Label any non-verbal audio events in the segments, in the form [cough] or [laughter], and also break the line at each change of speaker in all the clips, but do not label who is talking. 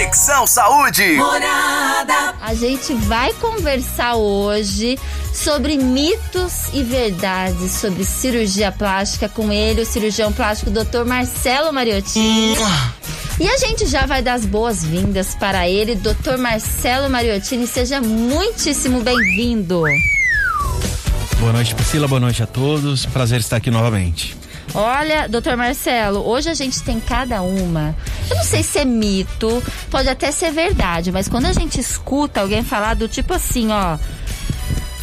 Conexão Saúde.
Morada.
A gente vai conversar hoje sobre mitos e verdades sobre cirurgia plástica com ele, o cirurgião plástico Dr. Marcelo Mariottini. E a gente já vai dar as boas-vindas para ele, Dr. Marcelo Mariottini. Seja muitíssimo bem-vindo.
Boa noite, Priscila. Boa noite a todos. Prazer estar aqui novamente.
Olha, doutor Marcelo, hoje a gente tem cada uma. Eu não sei se é mito, pode até ser verdade, mas quando a gente escuta alguém falar do tipo assim, ó.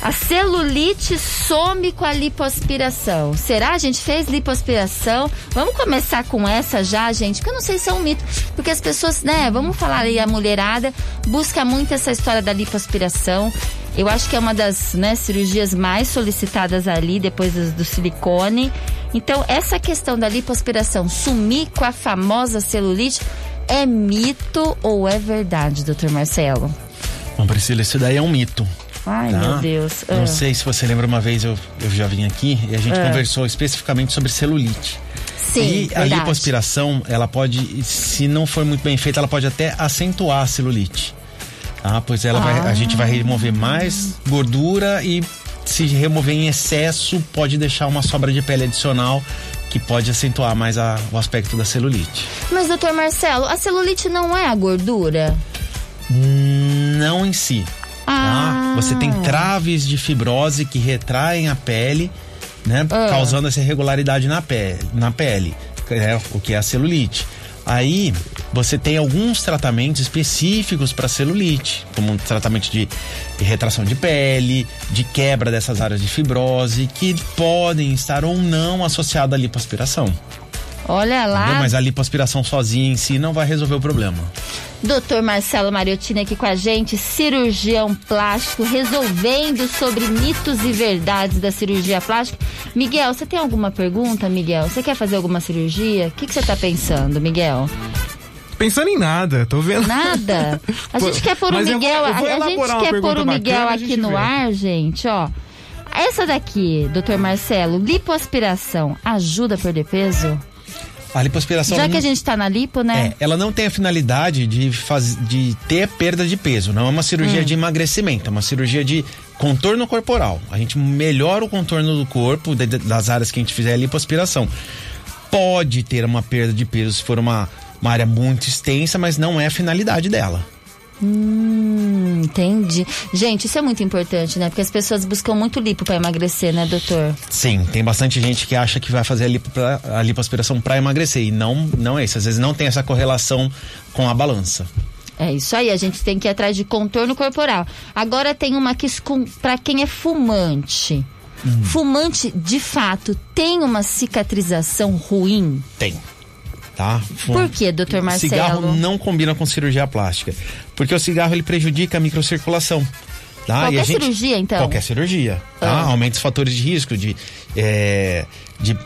A celulite some com a lipoaspiração. Será? A gente fez lipoaspiração? Vamos começar com essa já, gente? Porque eu não sei se é um mito. Porque as pessoas, né? Vamos falar aí, a mulherada busca muito essa história da lipoaspiração. Eu acho que é uma das né, cirurgias mais solicitadas ali, depois do, do silicone. Então, essa questão da lipoaspiração sumir com a famosa celulite é mito ou é verdade, doutor Marcelo?
Bom, Priscila, isso daí é um mito.
Ai,
tá?
meu Deus.
Não
Ah.
sei se você lembra uma vez, eu, eu já vim aqui e a gente
Ah.
conversou especificamente sobre celulite.
Sim,
e a
verdade.
lipoaspiração, ela pode, se não for muito bem feita, ela pode até acentuar a celulite. Tá? Pois ela vai, a gente vai remover mais gordura e se remover em excesso, pode deixar uma sobra de pele adicional que pode acentuar mais a- o aspecto da celulite.
Mas, doutor Marcelo, a celulite não é a gordura?
Não em si.
Ah.
Tá? Você tem traves de fibrose que retraem a pele, né?
Ah.
Causando essa irregularidade na pele, na pele é, o que é a celulite. Aí você tem alguns tratamentos específicos para celulite, como um tratamento de, retração de pele, de quebra dessas áreas de fibrose, que podem estar ou não associados à lipoaspiração.
Olha lá,
entendeu? Mas a lipoaspiração sozinha em si não vai resolver o problema.
doutor Marcelo Mariottini aqui com a gente, cirurgião plástico, resolvendo sobre mitos e verdades da cirurgia plástica. Miguel, você tem alguma pergunta, Miguel? Você quer fazer alguma cirurgia? O que, que você tá pensando, Miguel?
Pensando em nada, tô vendo.
Nada? [laughs] A gente quer pôr o
eu vou-
Miguel,
eu vou
a, gente quer pôr o Miguel
bacana,
aqui
gente
no
vê.
ar, gente, ó. Essa daqui, doutor Marcelo, lipoaspiração ajuda a perder peso?
A lipoaspiração
Já
não-
que a gente tá na lipo, né?
É, ela não tem a finalidade de, faz, de ter perda de peso. Não é uma cirurgia de emagrecimento, é uma cirurgia de contorno corporal. A gente melhora o contorno do corpo, de- de- das áreas que a gente fizer a lipoaspiração. Pode ter uma perda de peso se for uma, uma área muito extensa, mas não é a finalidade dela.
Hum, entendi. Gente, isso é muito importante, né? Porque as pessoas buscam muito lipo pra emagrecer, né, doutor?
Sim, tem bastante gente que acha que vai fazer a, lipo, pra- a lipoaspiração para emagrecer. E não, não é isso. Às vezes não tem essa correlação com a balança.
É isso aí, a gente tem que ir atrás de contorno corporal. Agora tem uma com- pra quem é fumante.
Hum.
Fumante, de fato, tem uma cicatrização ruim?
Tem. Tá?
Por quê, doutor Marcelo?
Cigarro não combina com cirurgia plástica. Porque o cigarro ele prejudica a microcirculação. Tá?
Qualquer
a gente-
cirurgia, então?
Qualquer cirurgia. Tá?
Ah.
Aumenta os fatores de risco de, é, de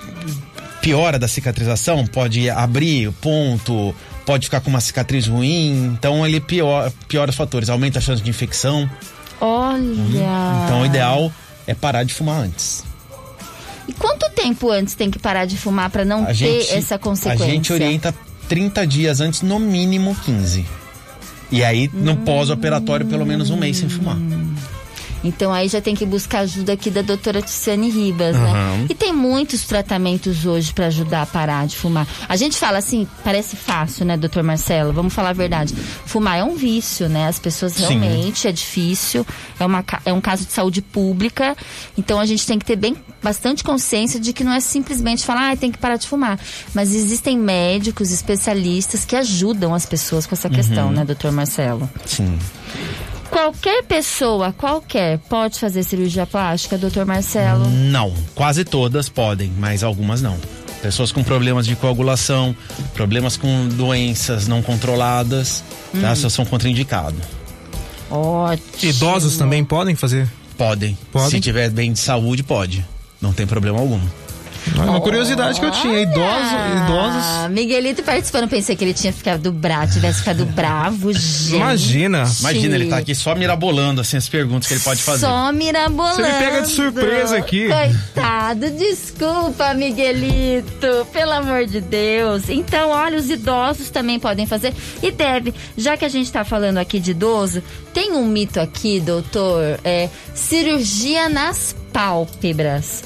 piora da cicatrização, pode abrir o ponto, pode ficar com uma cicatriz ruim. Então ele piora, piora os fatores, aumenta a chance de infecção.
Olha.
Então o ideal é parar de fumar antes.
E quanto tempo antes tem que parar de fumar pra não
A
ter
gente,
essa consequência?
A gente orienta 30 dias antes, no mínimo 15. E aí, no pós-operatório, pelo menos um mês sem fumar.
Então aí já tem que buscar ajuda aqui da doutora Tiziane Ribas, né?
Aham.
E tem muitos tratamentos hoje pra ajudar a parar de fumar. A gente fala assim, parece fácil, né, doutor Marcelo? Vamos falar a verdade. Fumar é um vício, né? As pessoas
Sim.
realmente é difícil, é, uma, é um caso de saúde pública. Então a gente tem que ter bem bastante consciência de que não é simplesmente falar, ah, tem que parar de fumar. Mas existem médicos, especialistas que ajudam as pessoas com essa questão, né, doutor Marcelo?
Sim.
Qualquer pessoa, qualquer, pode fazer cirurgia plástica, doutor Marcelo?
Não, quase todas podem, mas algumas não. Pessoas com problemas de coagulação, problemas com doenças não controladas, tá? Só são contraindicados.
Ótimo.
Idosos também podem fazer?
Podem.
Podem?
Se tiver bem de saúde, pode. Não tem problema algum.
Uma curiosidade que eu tinha, idosos, idosos.
Ah, Miguelito participando, pensei que ele tinha ficado bravo, tivesse ficado bravo, gente.
Imagina.
Imagina, ele tá aqui só mirabolando assim, as perguntas que ele pode fazer.
Só mirabolando.
Você me pega de surpresa aqui.
Coitado, desculpa, Miguelito. Pelo amor de Deus. Então, olha, os idosos também podem fazer. E deve, já que a gente tá falando aqui de idoso, tem um mito aqui, doutor, é cirurgia nas pálpebras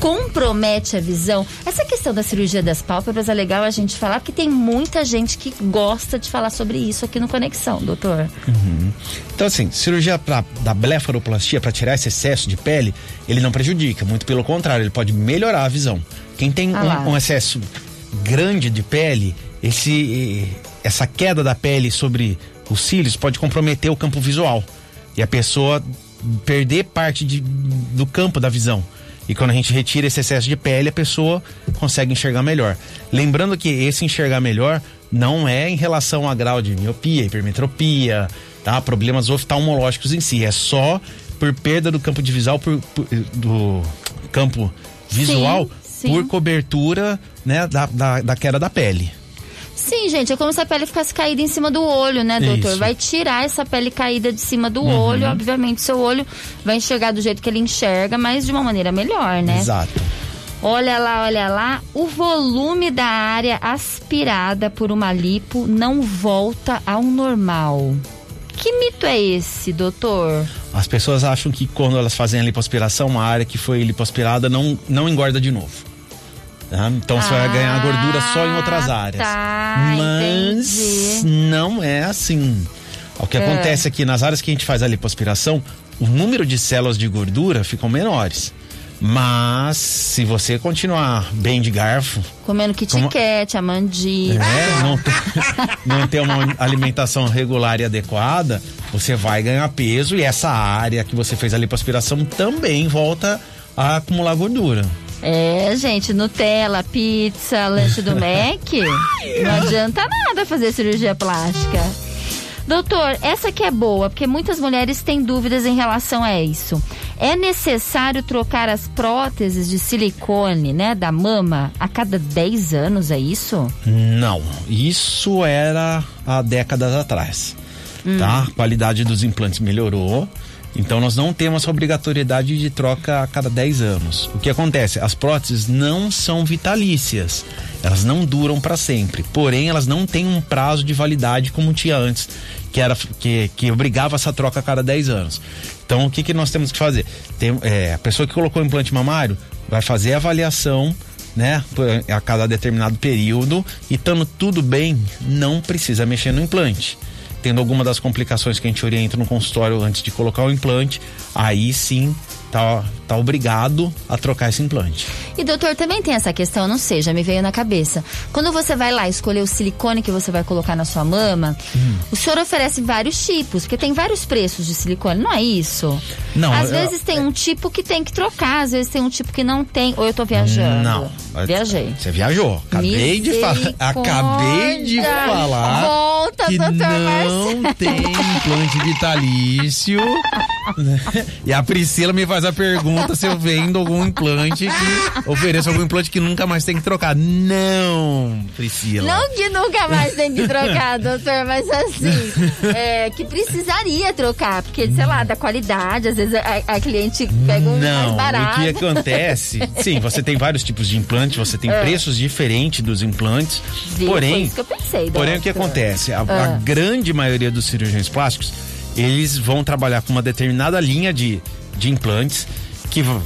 compromete a visão. Essa questão da cirurgia das pálpebras é legal a gente falar, porque tem muita gente que gosta de falar sobre isso aqui no Conexão, doutor.
Uhum. Então, assim, cirurgia pra, da blefaroplastia para tirar esse excesso de pele, ele não prejudica, muito pelo contrário, ele pode melhorar a visão. Quem tem
Ah
um, um excesso grande de pele, esse, essa queda da pele sobre os cílios pode comprometer o campo visual e a pessoa perder parte de, do campo da visão. E quando a gente retira esse excesso de pele, a pessoa consegue enxergar melhor. Lembrando que esse enxergar melhor não é em relação a grau de miopia, hipermetropia, tá? Problemas oftalmológicos em si. É só por perda do campo de visual, por, por- do campo visual,
Sim, sim.
por cobertura né, da, da, da queda da pele.
Sim, gente, é como se a pele ficasse caída em cima do olho, né, doutor?
Isso. Uhum.
Vai tirar essa pele caída de cima do olho, obviamente seu olho vai enxergar do jeito que ele enxerga, mas de uma maneira melhor, né?
Exato.
Olha lá, olha lá, o volume da área aspirada por uma lipo não volta ao normal. Que mito é esse, doutor?
As pessoas acham que quando elas fazem a lipoaspiração, a área que foi lipoaspirada não, não engorda de novo. Tá? Então você vai ganhar gordura só em outras
Ah,
áreas.
tá,
Mas
entendi.
não é assim. O que
É.
acontece aqui nas áreas que a gente faz a lipoaspiração, o número de células de gordura ficam menores. Mas se você continuar bem de garfo,
Comendo Kit
Como-
Kat, a mandíbula.
né, não, ter, [laughs] não ter uma alimentação regular e adequada, você vai ganhar peso e essa área que você fez a lipoaspiração também volta a acumular gordura.
É, gente, Nutella, pizza, lanche do Mac. [laughs] não adianta nada fazer cirurgia plástica. Doutor, essa que é boa, porque muitas mulheres têm dúvidas em relação a isso. É necessário trocar as próteses de silicone, né, da mama a cada 10 anos, é isso?
Não, isso era há décadas atrás. Tá? A qualidade dos implantes melhorou. Então nós não temos essa obrigatoriedade de troca a cada 10 anos. O que acontece? As próteses não são vitalícias. Elas não duram para sempre. Porém, elas não têm um prazo de validade como tinha antes, que era que, que obrigava essa troca a cada 10 anos. Então o que, que nós temos que fazer? Tem, é, a pessoa que colocou o implante mamário vai fazer a avaliação né, a cada determinado período e estando tudo bem, não precisa mexer no implante. Tendo alguma das complicações que a gente orienta no consultório antes de colocar o implante, aí sim tá, tá obrigado a trocar esse implante.
E doutor, também tem essa questão, não sei, já me veio na cabeça. Quando você vai lá escolher o silicone que você vai colocar na sua mama,
Hum.
o senhor oferece vários tipos, porque tem vários preços de silicone, não é isso?
Não,
Às
eu-
vezes tem um tipo que tem que trocar, às vezes tem um tipo que não tem. Ou eu tô viajando?
Não.
Viajei.
Você viajou. Acabei de falar. Acabei de falar.
Volta,
que
doutor
não
Marcelo.
tem implante vitalício. [laughs] E a Priscila me faz a pergunta se eu vendo algum implante que ofereço algum implante que nunca mais tem que trocar. Não, Priscila.
Não que nunca mais tem que trocar, [laughs] doutor, mas assim, é, que precisaria trocar, porque, sei lá, da qualidade, às vezes a, a cliente pega um mais
Não,
barato.
o que acontece? [laughs] Sim, você tem vários tipos de implantes, você tem preços diferentes dos implantes.
É. Viu? Foi
porém,
isso que eu pensei,
porém o que acontece? A, a
Ah.
grande maioria dos cirurgiões plásticos, eles vão trabalhar com uma determinada linha de, de implantes que va-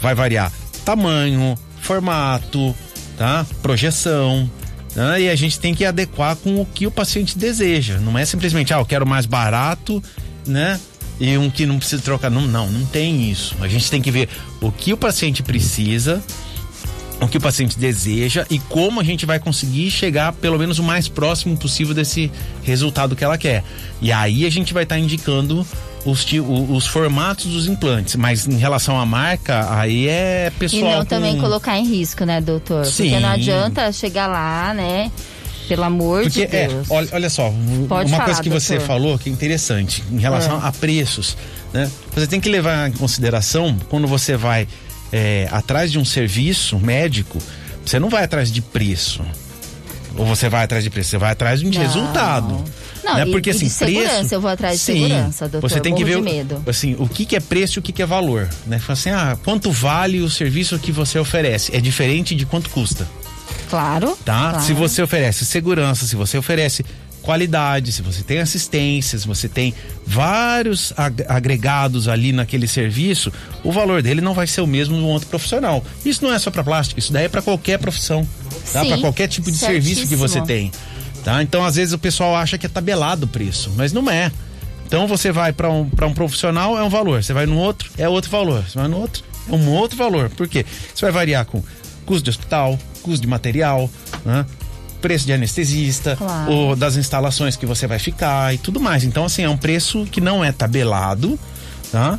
vai variar tamanho, formato, tá? Projeção. né? E a gente tem que adequar com o que o paciente deseja. Não é simplesmente, ah, eu quero mais barato, né? E um que não precisa trocar. Não, não, não tem isso. A gente tem que ver o que o paciente precisa, o que o paciente deseja e como a gente vai conseguir chegar pelo menos o mais próximo possível desse resultado que ela quer. E aí a gente vai estar indicando os, os formatos dos implantes. Mas em relação à marca, aí é
E
pessoal.
não também
com-
colocar em risco, né, doutor? Porque
Sim.
não adianta chegar lá, né? Pelo amor
Porque
de
é,
Deus.
olha, olha só,
Pode
uma
falar,
coisa que você
doutor.
falou que é interessante em relação
É.
a preços, né? Você tem que levar em consideração quando você vai é, atrás de um serviço médico, você não vai atrás de preço. Ou você vai atrás de preço, você vai atrás de um
Não.
resultado.
Não,
né? Porque
e
assim,
de segurança,
preço,
eu vou atrás de
Sim,
segurança, doutor,
Você tem que ver o-
medo.
assim, o que, que é preço e o que, que é valor, né? Fala assim, ah, quanto vale o serviço que você oferece? É diferente de quanto custa
Claro.
tá?
claro.
Se você oferece segurança, se você oferece qualidade, se você tem assistência, se você tem vários ag- agregados ali naquele serviço, o valor dele não vai ser o mesmo do outro profissional. Isso não é só para plástica, isso daí é para qualquer profissão, tá? Para qualquer tipo de serviço que você
certíssimo.
tem, tá? Então às vezes o pessoal acha que é tabelado o preço, mas não é. Então você vai para um, pra um profissional é um valor, você vai no outro é outro valor, você vai no outro é um outro valor. Por quê? Você vai variar com custo de hospital, custo de material, né? Preço de anestesista,
Claro.
ou das instalações que você vai ficar e tudo mais. Então, assim, é um preço que não é tabelado, tá?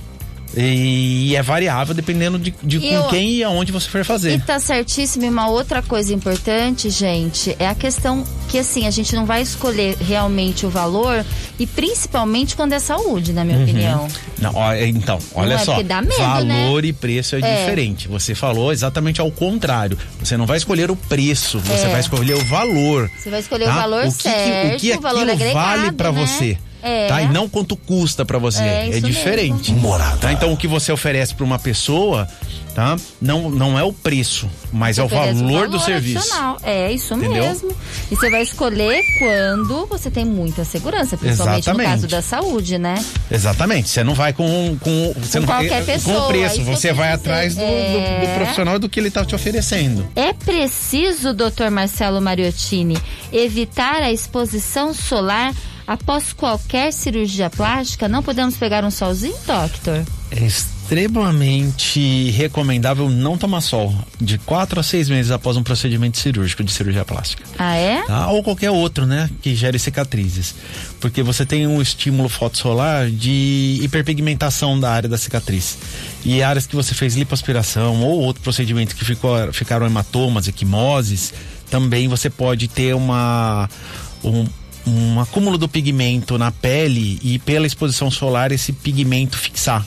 E é variável dependendo de, de com
eu-
quem e aonde você for fazer.
E tá certíssimo. E uma outra coisa importante, gente, é a questão que assim, a gente não vai escolher realmente o valor e principalmente quando é saúde, na minha opinião.
Não, ó, então, olha
é
só.
medo,
valor
né?
e preço é,
É.
diferente. Você falou exatamente ao contrário. Você não vai escolher o preço, você
É.
vai escolher o valor.
Você vai escolher
tá?
o valor
o que, que-
certo,
o que
o valor
aquilo
agregado,
vale pra
né?
você.
É.
Tá? E não quanto custa pra você.
É,
É, diferente. Tá? Então o que você oferece pra uma pessoa, tá? Não, não é o preço, mas é o
Oferece
valor, do serviço.
adicional. É isso
Entendeu?
mesmo. E você vai escolher quando você tem muita segurança, principalmente
Exatamente.
no caso da saúde, né?
Exatamente. Você não vai com, com, você
Com
não vai-
qualquer
com
pessoa,
o preço. Você vai
dizer.
atrás do, do- do
É.
profissional e do que ele tá te oferecendo.
É preciso, doutor Marcelo Mariottini, evitar a exposição solar após qualquer cirurgia plástica? Não podemos pegar um solzinho, doctor?
É extremamente recomendável não tomar sol de quatro a seis meses após um procedimento cirúrgico de cirurgia plástica.
Ah, é?
Tá? Ou qualquer outro, né? Que gere cicatrizes. Porque você tem um estímulo fotossolar de hiperpigmentação da área da cicatriz. E áreas que você fez lipoaspiração ou outro procedimento que ficou, ficaram hematomas, equimoses, também você pode ter uma. Um, um acúmulo do pigmento na pele e pela exposição solar esse pigmento fixar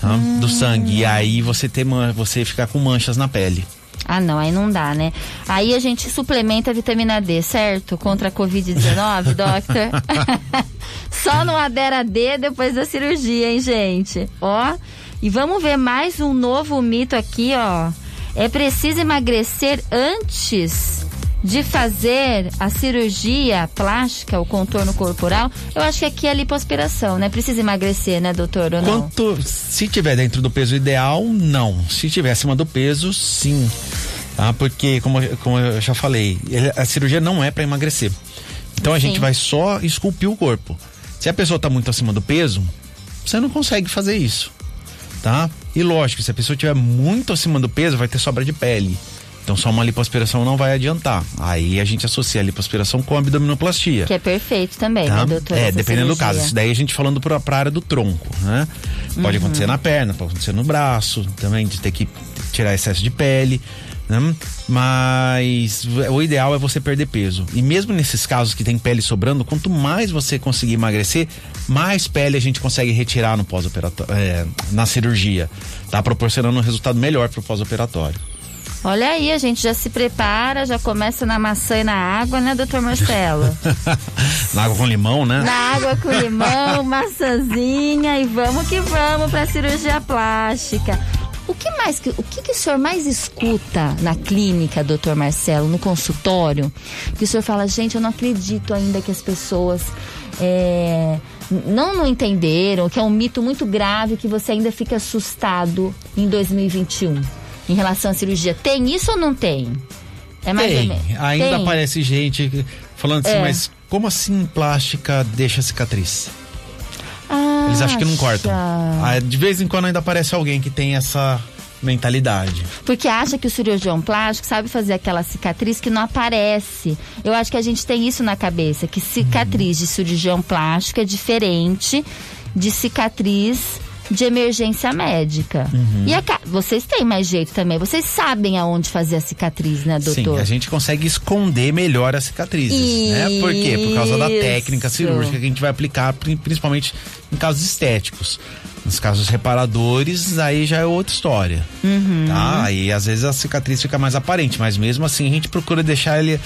tá? do sangue. E aí você ter você ficar com manchas na pele.
Ah, não, aí não dá, né? Aí a gente suplementa a vitamina D, certo? Contra a Covid-19, [laughs] doctor? [laughs] Só no Adera D depois da cirurgia, hein, gente? Ó, e vamos ver mais um novo mito aqui, ó. É preciso emagrecer antes de fazer a cirurgia plástica, o contorno corporal? Eu acho que aqui é a lipoaspiração, né? Precisa emagrecer, né, doutor? Ou não?
Quanto, se tiver dentro do peso ideal, não. Se tiver acima do peso, sim. Tá? Porque, como, como eu já falei, a cirurgia não é para emagrecer. Então a
Sim.
gente vai só esculpir o corpo. Se a pessoa tá muito acima do peso, você não consegue fazer isso. Tá? E lógico, se a pessoa tiver muito acima do peso, vai ter sobra de pele. Então só uma lipoaspiração não vai adiantar. Aí a gente associa a lipoaspiração com a abdominoplastia.
Que é perfeito também,
Tá?
né, doutor?
É, dependendo do
cirurgia?
caso. Isso daí a gente falando pra, pra área do tronco, né? Pode
Uhum.
acontecer na perna, pode acontecer no braço, também de ter que tirar excesso de pele, né? Mas o ideal é você perder peso. E mesmo nesses casos que tem pele sobrando, quanto mais você conseguir emagrecer, mais pele a gente consegue retirar no pós-operatório, é, na cirurgia, tá? Proporcionando um resultado melhor pro pós-operatório.
Olha aí, a gente já se prepara, já começa na maçã e na água, né, doutor Marcelo? [laughs]
na água com limão, né?
na água com limão, [laughs] maçãzinha e vamos que vamos pra cirurgia plástica. O que mais que o que, que o senhor mais escuta na clínica, doutor Marcelo, no consultório? Que o senhor fala, gente, eu não acredito ainda que as pessoas é, não não entenderam, que é um mito muito grave que você ainda fica assustado em 2021 em relação à cirurgia. Tem isso ou não tem? É mais ou
Tem.
menos.
Ainda
Tem?
aparece gente falando assim,
É.
mas como assim plástica deixa cicatriz? Eles acham que não cortam. Ah, de vez em quando ainda aparece alguém que tem essa mentalidade.
Porque acha que o cirurgião plástico sabe fazer aquela cicatriz que não aparece. Eu acho que a gente tem isso na cabeça, que cicatriz de cirurgião plástico é diferente de cicatriz de emergência médica.
Uhum.
E a ca- vocês têm mais jeito também. Vocês sabem aonde fazer a cicatriz, né,
Sim,
doutor?
a gente consegue esconder melhor as cicatrizes, né? Por quê? Por causa da técnica cirúrgica que a gente vai aplicar, pri- principalmente em casos estéticos. Nos casos reparadores, aí já é outra história.
Uhum.
Tá? Aí às vezes a cicatriz fica mais aparente, mas mesmo assim a gente procura deixar ele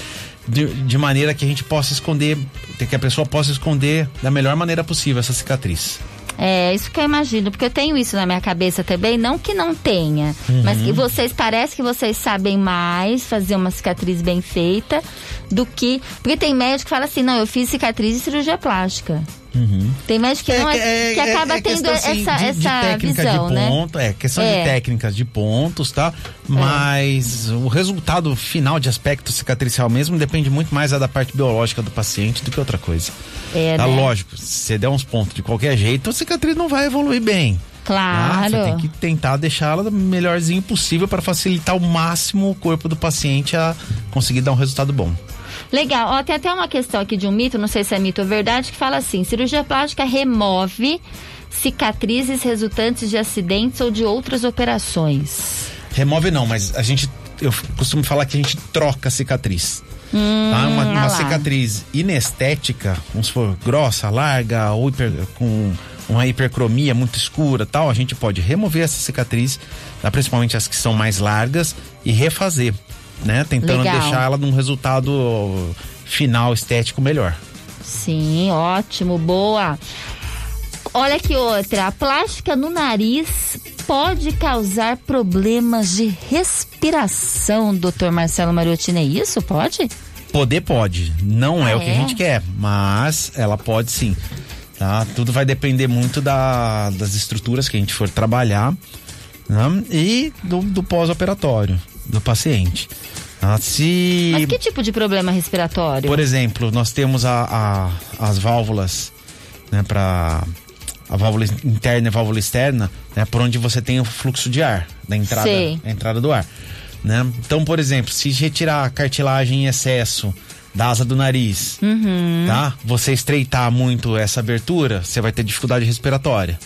de, de maneira que a gente possa esconder, que a pessoa possa esconder da melhor maneira possível essa cicatriz.
É, isso que eu imagino, porque eu tenho isso na minha cabeça também, não que não tenha, mas
Uhum.
que vocês, parece que vocês sabem mais fazer uma cicatriz bem feita do que. Porque tem médico que fala assim, não, eu fiz cicatriz e cirurgia plástica. Tem médico que não é, que acaba tendo
questão, assim,
essa,
de, de
essa
técnica
visão,
de
né?
ponto, é questão
É.
de técnicas de pontos, tá? Mas o resultado final de aspecto cicatricial mesmo depende muito mais da parte biológica do paciente do que outra coisa.
É,
tá
né?
lógico, se você der uns pontos de qualquer jeito, a cicatriz não vai evoluir bem. tá?
Claro.
Você tem que tentar deixá-la melhorzinho possível para facilitar ao máximo o corpo do paciente a conseguir dar um resultado bom.
Legal. Ó, tem até uma questão aqui de um mito, não sei se é mito ou verdade, que fala assim: cirurgia plástica remove cicatrizes resultantes de acidentes ou de outras operações.
Remove não, mas a gente. Eu costumo falar que a gente troca a cicatriz. tá? Uma, uma cicatriz inestética, vamos supor, grossa, larga, ou hiper- com uma hipercromia muito escura tal, a gente pode remover essa cicatriz, tá? principalmente as que são mais largas, e refazer, né? Tentando
Legal.
deixar ela num resultado final estético melhor.
Sim, ótimo, boa. Olha que outra, a plástica no nariz pode causar problemas de respiração, doutor Marcelo Mariottini, é isso? Pode?
Poder pode, não é
Ah,
o que
é?
a gente quer, mas ela pode sim. Tá? Tudo vai depender muito da- das estruturas que a gente for trabalhar né? e do, do pós-operatório do paciente. tá? Se,
Mas que tipo de problema respiratório?
por exemplo, nós temos a, a- as válvulas né, para a válvula interna e a válvula externa, né, por onde você tem o fluxo de ar, da entrada, entrada do ar. Né? Então, por exemplo, se retirar a cartilagem em excesso da asa do nariz,
Uhum.
tá? Você estreitar muito essa abertura, você vai ter dificuldade respiratória.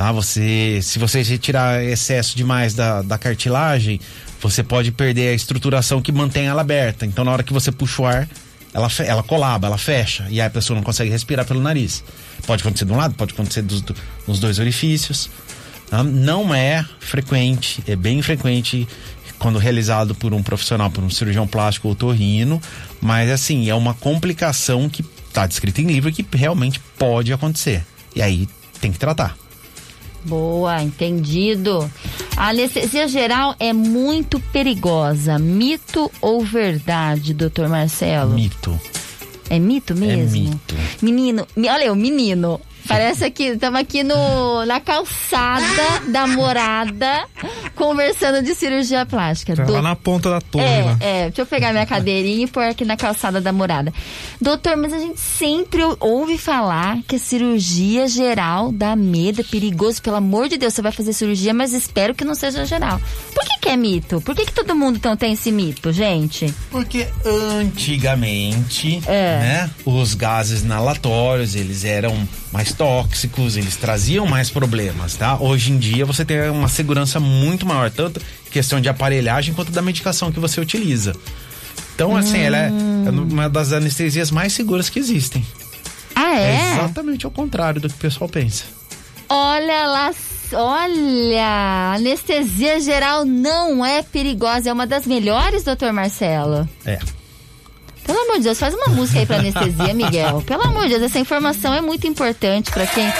Tá? Você, se você retirar excesso demais da, da cartilagem, você pode perder a estruturação que mantém ela aberta. Então, na hora que você puxa o ar, ela, ela colaba, ela fecha. E aí a pessoa não consegue respirar pelo nariz. Pode acontecer de um lado, pode acontecer dos, do- nos dois orifícios. tá? Não é frequente, é bem frequente quando realizado por um profissional, por um cirurgião plástico ou torrino. Mas, assim, é uma complicação que está descrita em livro que realmente pode acontecer. E aí tem que tratar.
Boa, entendido. A anestesia geral é muito perigosa. Mito ou verdade, doutor Marcelo?
Mito.
É mito mesmo?
mito.
Menino, me- olha eu, menino. Parece que estamos aqui no, na calçada [laughs] da morada conversando de cirurgia plástica.
Tá
Do-
lá na ponta da torre lá.
é, é, deixa eu pegar minha [laughs] cadeirinha e pôr aqui na calçada da morada. Doutor, mas a gente sempre ou- ouve falar que a cirurgia geral dá medo, é perigoso. Pelo amor de Deus, você vai fazer cirurgia, mas espero que não seja geral. Por que, que é mito? Por que, que todo mundo então tem esse mito, gente?
Porque antigamente,
É.
né, os gases inalatórios, eles eram mais tóxicos, eles traziam mais problemas, tá? Hoje em dia você tem uma segurança muito maior, tanto questão de aparelhagem quanto da medicação que você utiliza. Então, assim, ela é uma das anestesias mais seguras que existem.
Ah, é?
exatamente ao contrário do que o pessoal pensa.
Olha lá, olha, anestesia geral não é perigosa, é uma das melhores, doutor Marcelo.
É.
Pelo amor de Deus, faz uma música aí pra anestesia, Miguel. Pelo amor de Deus, essa informação é muito importante pra quem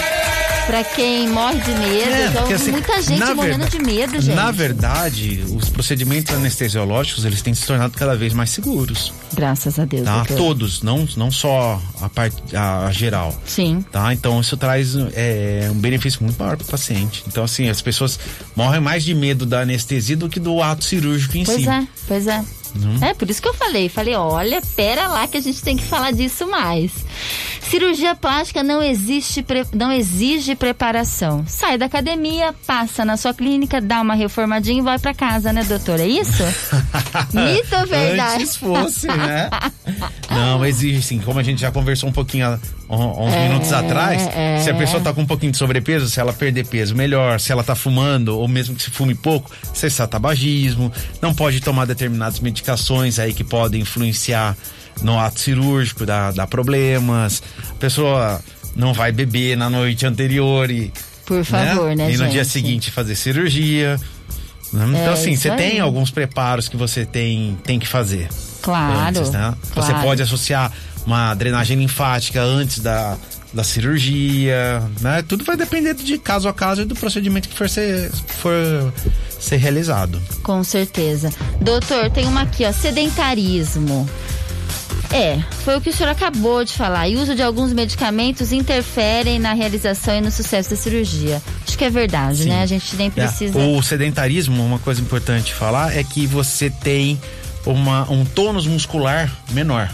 para quem morre de medo.
É,
ouvi
assim,
muita gente morrendo
verda-
de medo, gente.
Na verdade, os procedimentos anestesiológicos, eles têm se tornado cada vez mais seguros.
Graças a Deus,
Tá?
doutor.
Todos, não, não só a parte a, a geral.
Sim.
Tá? Então isso traz é, um benefício muito maior para o paciente. Então, assim, as pessoas morrem mais de medo da anestesia do que do ato cirúrgico em
Pois
si.
é, pois é. É, por isso que eu falei. Falei, olha, pera lá que a gente tem que falar disso mais. Cirurgia plástica não, existe, não exige preparação. Sai da academia, passa na sua clínica, dá uma reformadinha e vai pra casa, né, doutor? É isso? [laughs] Mito ou verdade?
Antes fosse, né? [laughs] Não, exige sim. Como a gente já conversou um pouquinho há uns
É,
minutos atrás,
é.
se a pessoa tá com um pouquinho de sobrepeso, se ela perder peso, melhor. Se ela tá fumando, ou mesmo que se fume pouco, cessar tabagismo. Não pode tomar determinadas medicações aí que podem influenciar no ato cirúrgico, dar, dar problemas. A pessoa não vai beber na noite anterior e.
Por favor, né,
E no
gente?
dia seguinte fazer cirurgia. né? Então,
É,
assim, você tem alguns preparos que você tem, tem que fazer
Claro.
antes, né? Você
claro.
pode associar uma drenagem linfática antes da, da cirurgia, né? Tudo vai depender de caso a caso e do procedimento que for ser, for ser realizado.
Com certeza. Doutor, tem uma aqui, ó, sedentarismo. É, foi o que o senhor acabou de falar. E o uso de alguns medicamentos interferem na realização e no sucesso da cirurgia. Acho que é verdade,
Sim.
né? A gente nem precisa.
É, O sedentarismo, uma coisa importante falar é que você tem uma, um tônus muscular menor.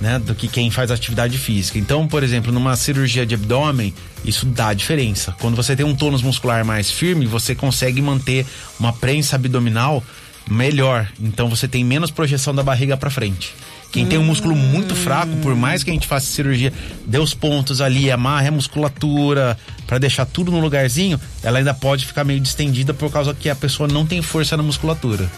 Né, do que quem faz atividade física. Então, por exemplo, numa cirurgia de abdômen, isso dá diferença. Quando você tem um tônus muscular mais firme, você consegue manter uma prensa abdominal melhor. Então, você tem menos projeção da barriga para frente. Quem tem um músculo muito fraco, por mais que a gente faça cirurgia, dê os pontos ali, amarre a musculatura, para deixar tudo no lugarzinho, ela ainda pode ficar meio distendida por causa que a pessoa não tem força na musculatura.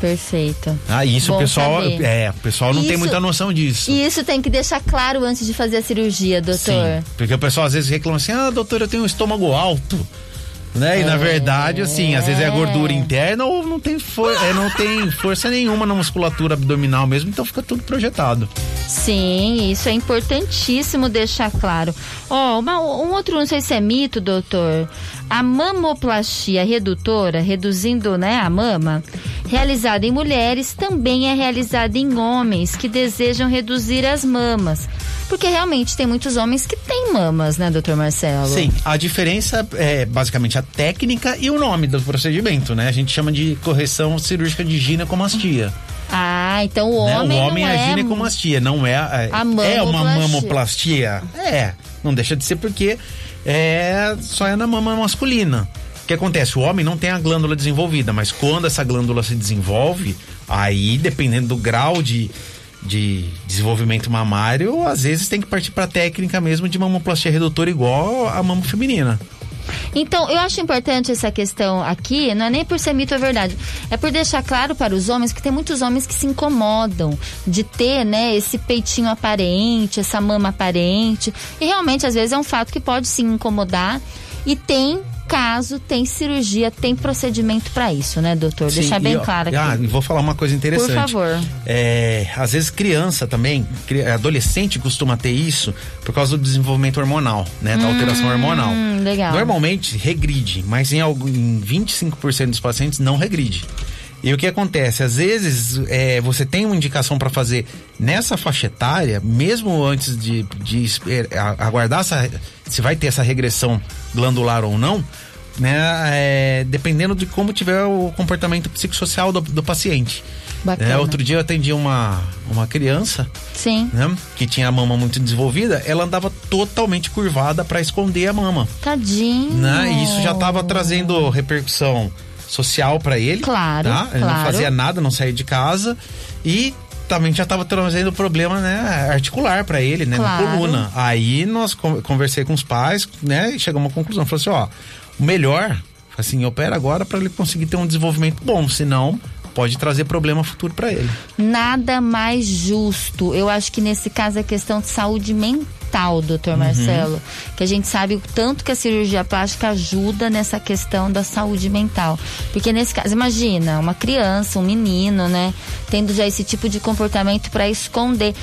Perfeito.
Ah, isso
Bom
o pessoal,
saber.
é, o pessoal não tem
Isso-
muita noção disso.
E isso tem que deixar claro antes de fazer a cirurgia, doutor.
Sim, porque o pessoal às vezes reclama assim: "Ah, doutor, eu tenho um estômago alto". Né? E na verdade, assim, às vezes é gordura interna ou não tem, for é, não tem força nenhuma na musculatura abdominal mesmo, então fica tudo projetado.
Sim, isso é importantíssimo deixar claro. Ó, uma- um outro, não sei se é mito, doutor. A mamoplastia redutora, reduzindo né, a mama, realizada em mulheres, também é realizada em homens que desejam reduzir as mamas. Porque realmente tem muitos homens que têm mamas, né, doutor Marcelo?
Sim, a diferença é basicamente a técnica e o nome do procedimento, né? A gente chama de correção cirúrgica de ginecomastia.
Ah, então o
né?
homem
o homem
não
é,
é...
ginecomastia, não é. É,
A
é uma
mamoplastia.
mamoplastia? É, não deixa de ser porque é, só é na mama masculina. O que acontece? O homem não tem a glândula desenvolvida, mas quando essa glândula se desenvolve, aí, dependendo do grau de, de desenvolvimento mamário, às vezes tem que partir para técnica mesmo de mamoplastia redutora igual a mama feminina.
Então, eu acho importante essa questão aqui, não é nem por ser mito ou verdade, é por deixar claro para os homens, que tem muitos homens que se incomodam de ter, né, esse peitinho aparente, essa mama aparente. E realmente, às vezes, é um fato que pode sim incomodar. E tem caso, tem cirurgia, tem procedimento para isso, né, doutor?
Sim,
Deixar bem claro aqui.
Ah, vou falar uma coisa interessante.
Por favor.
É, às vezes criança também, adolescente costuma ter isso por causa do desenvolvimento hormonal, né? Da alteração hormonal.
Hum, legal.
Normalmente regride, mas em, algum, em 25% dos pacientes não regride. E o que acontece? Às vezes é, você tem uma indicação para fazer nessa faixa etária, mesmo antes de, de a- aguardar essa, se vai ter essa regressão glandular ou não, né? é, dependendo de como tiver o comportamento psicossocial do, do paciente.
Bacana.
É, outro dia eu atendi uma, uma criança
Sim.
né, que tinha a mama muito desenvolvida, ela andava totalmente curvada para esconder a mama.
Tadinho.
Né? E isso já estava trazendo repercussão social para ele.
Claro,
tá? Ele não
claro.
fazia nada, não saía de casa e também já estava trazendo problema né, articular para ele, né,
Claro.
na coluna. Aí nós con- conversei com os pais, né, e chegamos a uma conclusão, falou assim, ó, o melhor, assim, opera agora para ele conseguir ter um desenvolvimento bom, senão pode trazer problema futuro para ele.
Nada mais justo. Eu acho que nesse caso é questão de saúde mental, doutor
Uhum.
Marcelo. Que a gente sabe o tanto que a cirurgia plástica ajuda nessa questão da saúde mental. Porque nesse caso, imagina, uma criança, um menino, né? Tendo já esse tipo de comportamento para esconder.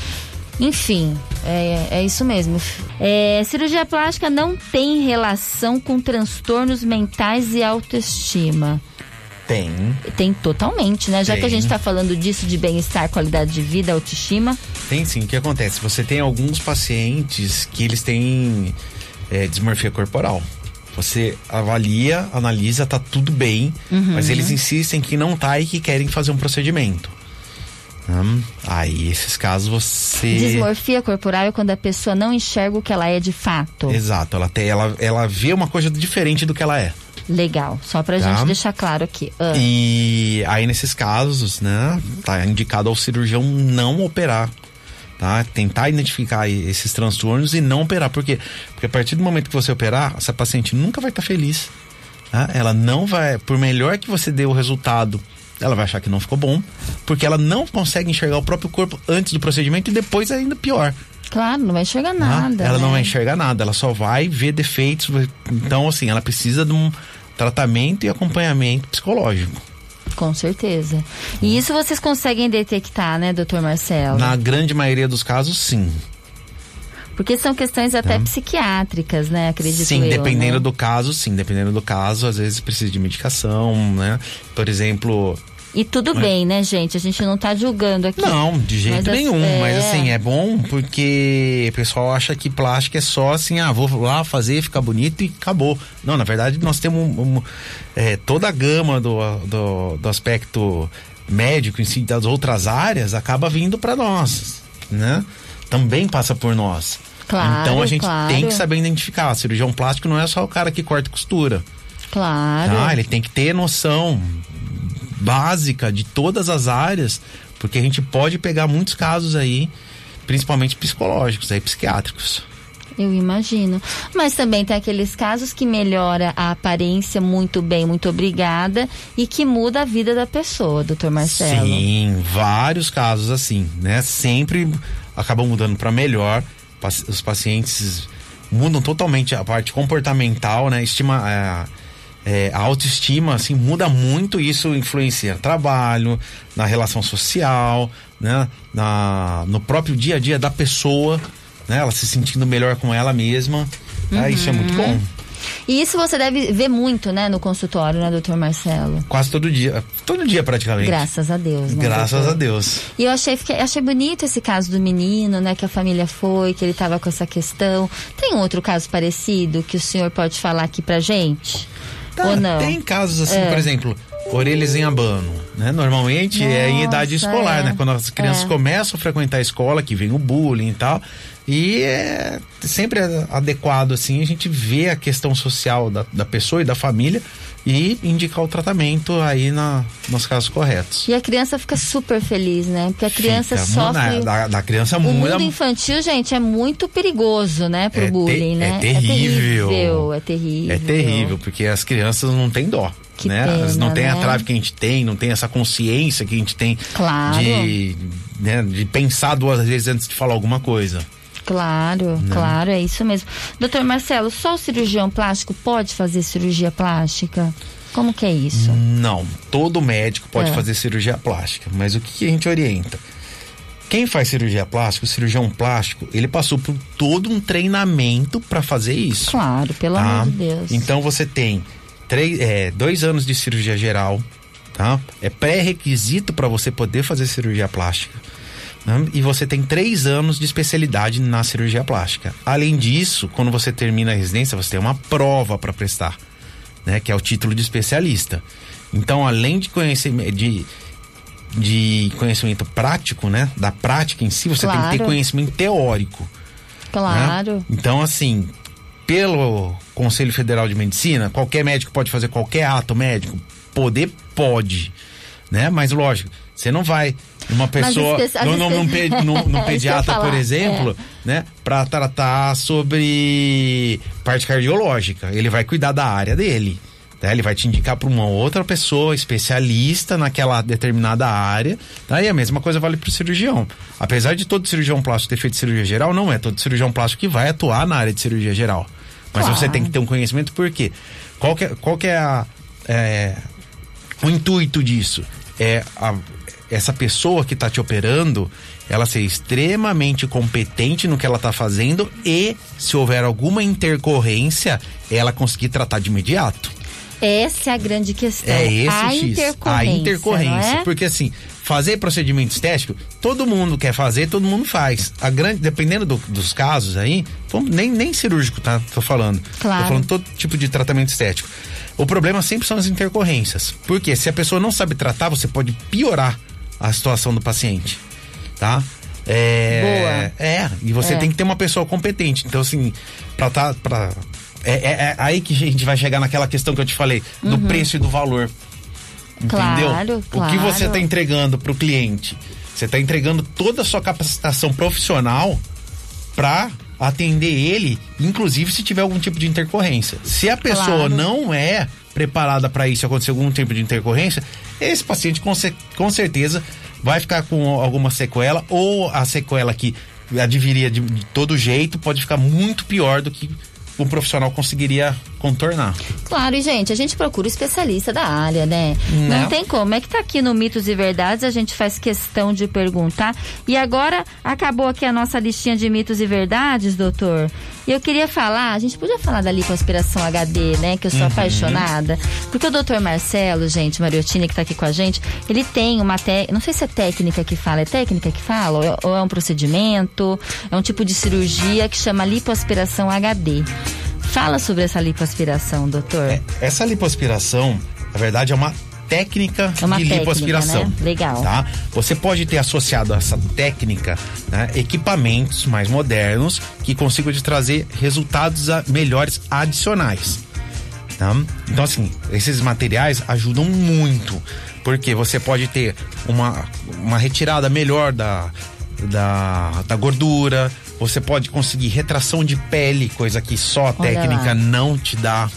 Enfim, é, é isso mesmo. É, cirurgia plástica não tem relação com transtornos mentais e autoestima.
Tem.
Tem totalmente, né? Já que a
Tem.
gente tá falando disso de bem-estar, qualidade de vida, autoestima.
Tem sim. O que acontece? Você tem alguns pacientes que eles têm é, dismorfia corporal. Você avalia, analisa, tá tudo bem, mas eles insistem que não tá e que querem fazer um procedimento. Hum, aí, esses casos você.
Dismorfia corporal é quando a pessoa não enxerga o que ela é de fato.
Exato, ela, tem, ela, ela vê uma coisa diferente do que ela é.
Legal. Só pra
Tá.
gente deixar claro aqui. Ah,
E aí, nesses casos, né, tá indicado ao cirurgião não operar Tá? Tentar identificar esses transtornos e não operar. Por quê? Porque a partir do momento que você operar, essa paciente nunca vai estar feliz. Tá? Ela não vai, por melhor que você dê o resultado, ela vai achar que não ficou bom, porque ela não consegue enxergar o próprio corpo antes do procedimento e depois ainda pior.
Claro, não vai enxergar nada.
Ela
né?
não vai enxergar nada, ela só vai ver defeitos. Então, assim, ela precisa de um tratamento e acompanhamento psicológico.
Com certeza. E isso vocês conseguem detectar, né, doutor Marcelo?
Na grande maioria dos casos, sim.
Porque são questões até psiquiátricas, né? Acredito
Sim,
eu,
dependendo
né?
do caso, sim. Dependendo do caso, às vezes precisa de medicação, né? Por exemplo,
E tudo bem, né, gente? A gente não tá julgando aqui.
Não, de jeito
Mas,
nenhum.
é-
Mas assim, é bom porque o pessoal acha que plástico é só assim, ah, vou lá fazer, ficar bonito e acabou. Não, na verdade, nós temos um- um- é, toda a gama do, do, do aspecto médico em si, das outras áreas, acaba vindo para nós, né? Também passa por nós.
Claro,
então a gente
claro.
tem que saber identificar. Cirurgião plástico não é só o cara que corta e costura.
Claro.
Ah, ele tem que ter noção básica de todas as áreas, porque a gente pode pegar muitos casos aí, principalmente psicológicos, aí psiquiátricos.
Eu imagino. Mas também tem aqueles casos que melhora a aparência muito bem, muito obrigada, e que muda a vida da pessoa, doutor Marcelo.
Sim, vários casos assim, né? Sempre acabam mudando para melhor. Os pacientes mudam totalmente a parte comportamental, né? Estima, é, é, a autoestima, assim, muda muito. Isso influencia no trabalho, na relação social, né? Na, no próprio dia a dia da pessoa, né? Ela se sentindo melhor com ela mesma. né? Isso é muito bom.
E isso você deve ver muito, né, no consultório, né, doutor Marcelo?
Quase todo dia. Todo dia, praticamente.
Graças a Deus, né?
Graças
doutor?
a Deus.
E eu achei, fiquei- achei bonito esse caso do menino, né? Que a família foi, que ele tava com essa questão. Tem outro caso parecido que o senhor pode falar aqui pra gente?
Tá,
Ou não?
Tem casos assim,
É.
por exemplo, orelhas em abano, né? Normalmente é em
Nossa,
idade escolar,
é.
né? Quando as crianças
É.
começam a frequentar a escola, que vem o bullying e tal. E é sempre adequado, assim, a gente vê a questão social da, da pessoa e da família e indicar o tratamento aí na, nos casos corretos.
E a criança fica super feliz, né? Porque a criança
Fica,
sofre.
na- da, da criança
O
muda.
mundo infantil, gente, é muito perigoso, né, pro
É te-
bullying, né?
é terrível.
É terrível, é terrível.
É terrível, porque as crianças não têm dó.
Que
né?
pena,
não têm a
né?
trave que a gente tem, não tem essa consciência que a gente tem
Claro.
de, né, de pensar duas vezes antes de falar alguma coisa.
Claro,
Né?
claro, é isso mesmo. Doutor Marcelo, só o cirurgião plástico pode fazer cirurgia plástica? Como que é isso?
Não, todo médico pode
É.
fazer cirurgia plástica, mas o que a gente orienta? Quem faz cirurgia plástica, o cirurgião plástico, ele passou por todo um treinamento para fazer isso.
Claro, pelo
tá?
amor de Deus.
Então você tem três, é, dois anos de cirurgia geral, tá? É pré-requisito para você poder fazer cirurgia plástica. Né? E você tem três anos de especialidade na cirurgia plástica. Além disso, quando você termina a residência, você tem uma prova para prestar, né? Que é o título de especialista. Então, além de conhecimento de, de conhecimento prático, né? Da prática em si, você tem que ter
Claro.
conhecimento teórico. né?
Claro.
Então, assim, pelo Conselho Federal de Medicina, qualquer médico pode fazer qualquer ato médico. Poder pode, né? Mas lógico, você não vai uma pessoa num, num, num,
espe-
pe- num- num
É
pediatra, por
falar,
exemplo, né, para tratar sobre parte cardiológica. Ele vai cuidar da área dele. Tá? Ele vai te indicar para uma outra pessoa especialista naquela determinada área. Tá? E a mesma coisa vale para o cirurgião. Apesar de todo cirurgião plástico ter feito cirurgia geral, não é todo cirurgião plástico que vai atuar na área de cirurgia geral. Mas
Claro.
você tem que ter um conhecimento por quê? Qual que é, qual que é a, é, o intuito disso? É a- essa pessoa que está te operando, ela ser extremamente competente no que ela está fazendo e, se houver alguma intercorrência, ela conseguir tratar de imediato.
Essa é a grande questão.
É esse
a
X.
intercorrência.
A intercorrência.
é?
Porque assim, fazer procedimento estético, todo mundo quer fazer, todo mundo faz. A grande, dependendo do- dos casos aí, nem, nem cirúrgico, tá? Tô falando.
Claro.
Tô falando todo tipo de tratamento estético. O problema sempre são as intercorrências. Porque se a pessoa não sabe tratar, você pode piorar a situação do paciente. Tá? É, É, e você
É.
tem que ter uma pessoa competente. Então, assim, pra tá. Pra, é, é- é aí que a gente vai chegar naquela questão que eu te falei, do preço e do valor. Entendeu?
Claro,
O que você
claro.
está entregando para o cliente? Você está entregando toda a sua capacitação profissional para atender ele, inclusive se tiver algum tipo de intercorrência. Se a pessoa
Claro.
não é preparada para isso, acontecer algum tipo de intercorrência, esse paciente com, com certeza vai ficar com alguma sequela ou a sequela que adviria de, de todo jeito pode ficar muito pior do que um profissional conseguiria contornar.
Claro, e gente, a gente procura o especialista da área, né?
Né?
Não tem como. É que tá aqui no Mitos e Verdades, a gente faz questão de perguntar. E agora acabou aqui a nossa listinha de mitos e verdades, doutor. E eu queria falar, a gente podia falar da lipoaspiração HD, né? Que eu sou
Uhum.
apaixonada. Porque o doutor Marcelo, gente, Mariottini, que tá aqui com a gente, ele tem uma técnica, não sei se é técnica que fala, é técnica que fala? Ou é, é um procedimento? É um tipo de cirurgia que chama lipoaspiração HD. Fala sobre essa lipoaspiração, doutor.
É, essa lipoaspiração, na verdade, é uma técnica
É uma
de
técnica,
lipoaspiração.
né? Legal.
Tá? Você pode ter associado a essa técnica né, equipamentos mais modernos que consigam te trazer resultados a- melhores adicionais. tá? Então, assim, esses materiais ajudam muito, porque você pode ter uma, uma retirada melhor da, da, da gordura, você pode conseguir retração de pele, coisa que só a
Olha
técnica
lá.
não te dá.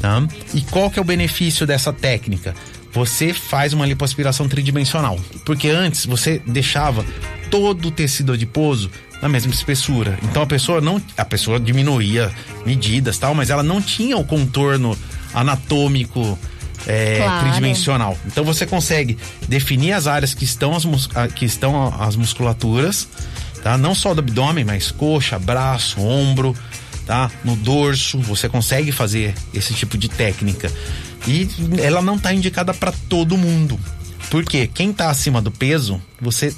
Tá? E qual que é o benefício dessa técnica? Você faz uma lipoaspiração tridimensional. Porque antes você deixava todo o tecido adiposo na mesma espessura. Então a pessoa não. A pessoa diminuía medidas tal, mas ela não tinha o contorno anatômico é,
Claro.
tridimensional. Então você consegue definir as áreas que estão as, que estão as musculaturas, tá? Não só do abdômen, mas coxa, braço, ombro, tá? No dorso, você consegue fazer esse tipo de técnica. E ela não está indicada para todo mundo. Porque quem está acima do peso, você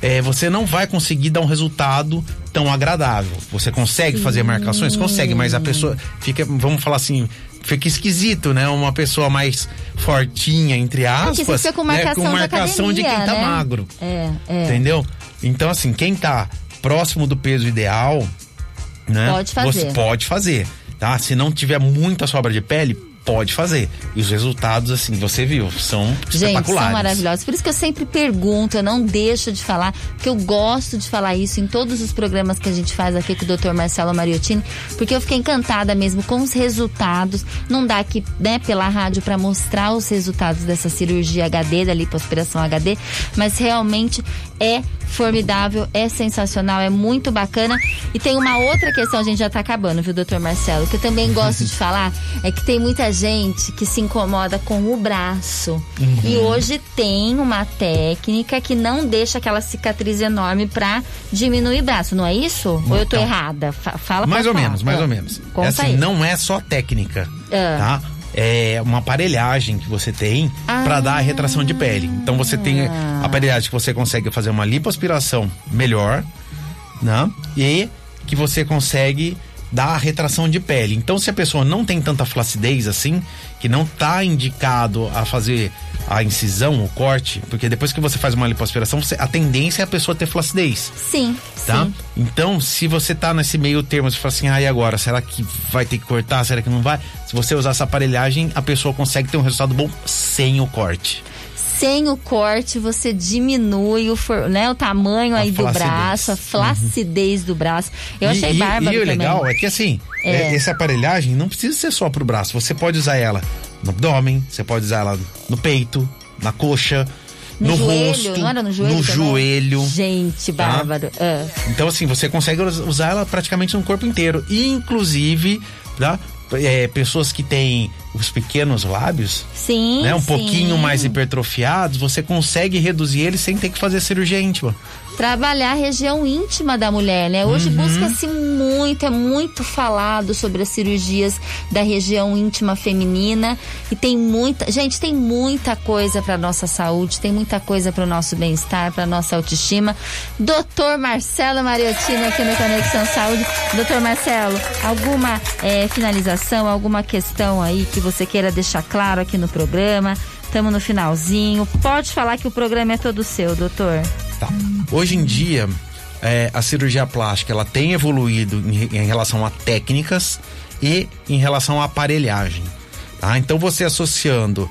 é, você não vai conseguir dar um resultado tão agradável. Você consegue fazer marcações? Consegue, mas a pessoa fica, vamos falar assim, fica esquisito, né? Uma pessoa mais fortinha, entre aspas,
Porque você fica com
né?
marcação,
com marcação de,
academia,
quem tá
né?
magro.
É, é.
Entendeu? Então, assim, quem tá próximo do peso ideal, né?
Pode fazer.
Você pode fazer, tá? Se não tiver muita sobra de pele, pode fazer. E os resultados, assim, você viu, são
Gente,
espetaculares.
são maravilhosos. Por isso que eu sempre pergunto, eu não deixo de falar, porque eu gosto de falar isso em todos os programas que a gente faz aqui com o Dr. Marcelo Mariottini, porque eu fiquei encantada mesmo com os resultados. Não dá aqui, né, pela rádio para mostrar os resultados dessa cirurgia HD, da lipoaspiração HD, mas realmente é formidável, é sensacional, é muito bacana. E tem uma outra questão, a gente já tá acabando, viu, doutor Marcelo? Que eu também gosto de [laughs] falar, é que tem muita gente que se incomoda com o braço. E hoje tem uma técnica que não deixa aquela cicatriz enorme pra diminuir o braço, não é isso? Ou eu tô errada? Fa- fala
Mais
pra
ou
falar.
menos, mais
Ah,
ou menos.
Conta
é assim,
aí.
não é só técnica,
Ah.
tá? É uma aparelhagem que você tem
Ah.
pra dar a retração de pele. Então você tem a aparelhagem que você consegue fazer uma lipoaspiração melhor, né? E que você consegue dar a retração de pele. Então se a pessoa não tem tanta flacidez assim, que não tá indicado a fazer a incisão, o corte, porque depois que você faz uma lipoaspiração, você- a tendência é a pessoa ter flacidez
Sim,
tá?
sim.
Então, se você tá nesse meio termo, você fala assim, ah, e agora? Será que vai ter que cortar? Será que não vai? Se você usar essa aparelhagem, a pessoa consegue ter um resultado bom sem o corte.
Sem o corte, você diminui o, for- né, o tamanho
A
aí do
flacidez.
braço, a flacidez do braço. Eu
E-
achei
e,
bárbaro
E o legal é que assim,
É.
é, essa aparelhagem não precisa ser só pro braço. Você pode usar ela no abdômen, você pode usar ela no peito, na coxa, no,
No, joelho,
rosto,
não era no joelho?
no
também?
joelho.
Gente, bárbaro. Ah.
Então, assim, você consegue us- usar ela praticamente no corpo inteiro. Inclusive, tá? É, pessoas que têm os pequenos lábios,
Sim.
né? Um
sim.
pouquinho mais hipertrofiados, você consegue reduzir eles sem ter que fazer cirurgia íntima.
Trabalhar a região íntima da mulher, né? Hoje
Uhum.
busca-se muito, é muito falado sobre as cirurgias da região íntima feminina e tem muita, gente, tem muita coisa para nossa saúde, tem muita coisa para o nosso bem-estar, para nossa autoestima. Doutor Marcelo Mariottini aqui no Conexão Saúde. Doutor Marcelo, alguma eh, finalização, alguma questão aí que você queira deixar claro aqui no programa? Estamos no finalzinho. Pode falar que o programa é todo seu, doutor.
Tá. Hoje em dia, é, a cirurgia plástica ela tem evoluído em, em relação a técnicas e em relação à aparelhagem. Tá? Então você associando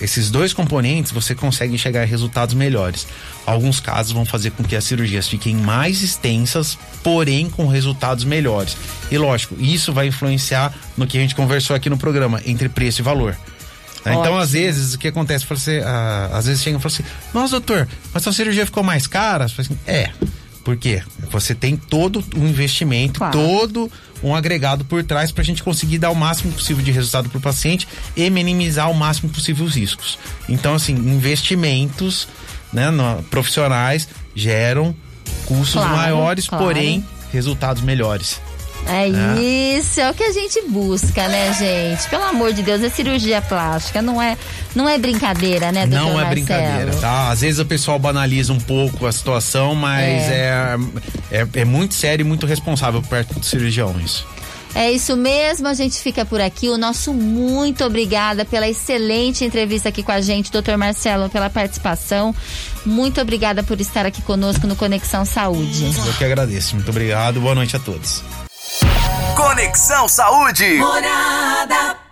esses dois componentes você consegue chegar a resultados melhores. Alguns casos vão fazer com que as cirurgias fiquem mais extensas, porém com resultados melhores. E lógico, isso vai influenciar no que a gente conversou aqui no programa, entre preço e valor. Né? Então,
Ótimo.
às vezes, o que acontece? Fala assim, ah, às vezes chegam e falam assim: Nossa, doutor, mas sua cirurgia ficou mais cara? Você fala assim, é. Por quê? Você tem todo um investimento,
Claro.
todo um agregado por trás para a gente conseguir dar o máximo possível de resultado para o paciente e minimizar o máximo possível os riscos. Então, assim, investimentos né, no- profissionais geram custos
Claro,
maiores,
claro.
porém resultados melhores.
É isso, é o que a gente busca, né, gente? Pelo amor de Deus, é cirurgia plástica, não é, não é brincadeira, né, doutor
Não é
Marcelo?
brincadeira, tá? Às vezes o pessoal banaliza um pouco a situação, mas é, é, é muito sério e muito responsável perto do cirurgião isso.
É isso mesmo, a gente fica por aqui. O nosso muito obrigada pela excelente entrevista aqui com a gente, doutor Marcelo, pela participação. Muito obrigada por estar aqui conosco no Conexão Saúde.
Eu que agradeço. Muito obrigado. Boa noite a todos.
Conexão Saúde.
Morada